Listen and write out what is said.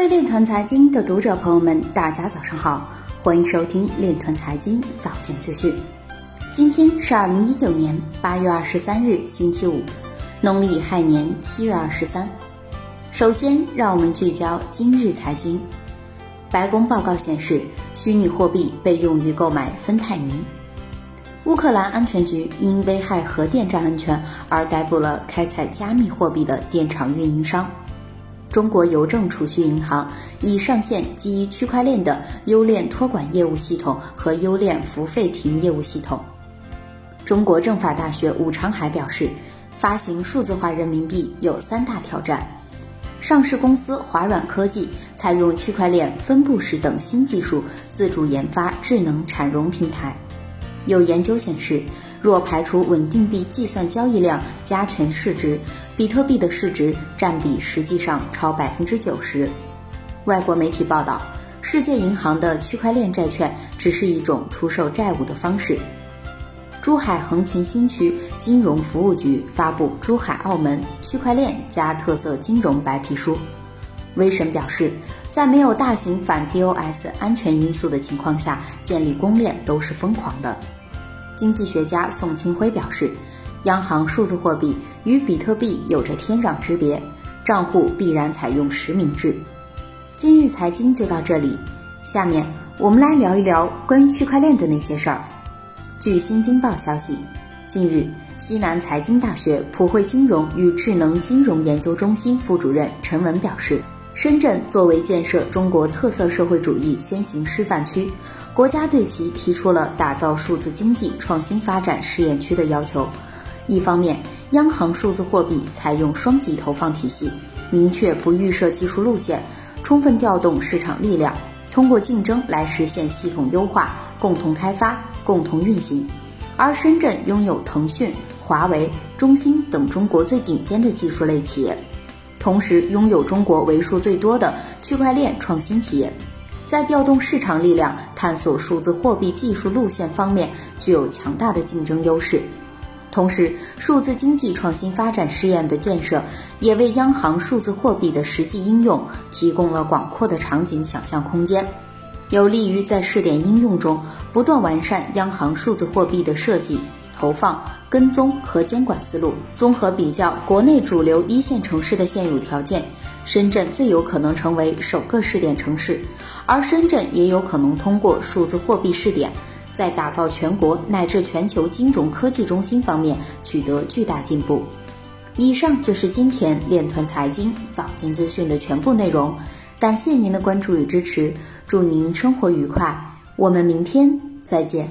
位链团财经的读者朋友们，大家早上好，欢迎收听链团财经早间资讯。今天是二零一九年八月二十三日，星期五，农历亥年七月二十三。首先，让我们聚焦今日财经。白宫报告显示，虚拟货币被用于购买芬太尼。乌克兰安全局因危害核电站安全而逮捕了开采加密货币的电厂运营商。中国邮政储蓄银行已上线基于区块链的优链托管业务系统和优链付费亭业务系统。中国政法大学武昌海表示，发行数字化人民币有三大挑战。上市公司华软科技采用区块链分布式等新技术，自主研发智能产融平台。有研究显示，若排除稳定币计算交易量加权市值，比特币的市值占比实际上超百分之九十。外国媒体报道，世界银行的区块链债券只是一种出售债务的方式。珠海横琴新区金融服务局发布《珠海澳门区块链加特色金融白皮书》。威神表示，在没有大型反 DOS 安全因素的情况下，建立公链都是疯狂的。经济学家宋清辉表示，央行数字货币与比特币有着天壤之别，账户必然采用实名制。今日财经就到这里，下面我们来聊一聊关于区块链的那些事儿。据新京报消息，近日，西南财经大学普惠金融与智能金融研究中心副主任陈文表示。深圳作为建设中国特色社会主义先行示范区，国家对其提出了打造数字经济创新发展试验区的要求。一方面，央行数字货币采用双级投放体系，明确不预设技术路线，充分调动市场力量，通过竞争来实现系统优化、共同开发、共同运行。而深圳拥有腾讯、华为、中兴等中国最顶尖的技术类企业。同时拥有中国为数最多的区块链创新企业，在调动市场力量、探索数字货币技术路线方面具有强大的竞争优势。同时，数字经济创新发展试验的建设，也为央行数字货币的实际应用提供了广阔的场景想象空间，有利于在试点应用中不断完善央行数字货币的设计。投放、跟踪和监管思路，综合比较国内主流一线城市的现有条件，深圳最有可能成为首个试点城市，而深圳也有可能通过数字货币试点，在打造全国乃至全球金融科技中心方面取得巨大进步。以上就是今天链团财经早间资讯的全部内容，感谢您的关注与支持，祝您生活愉快，我们明天再见。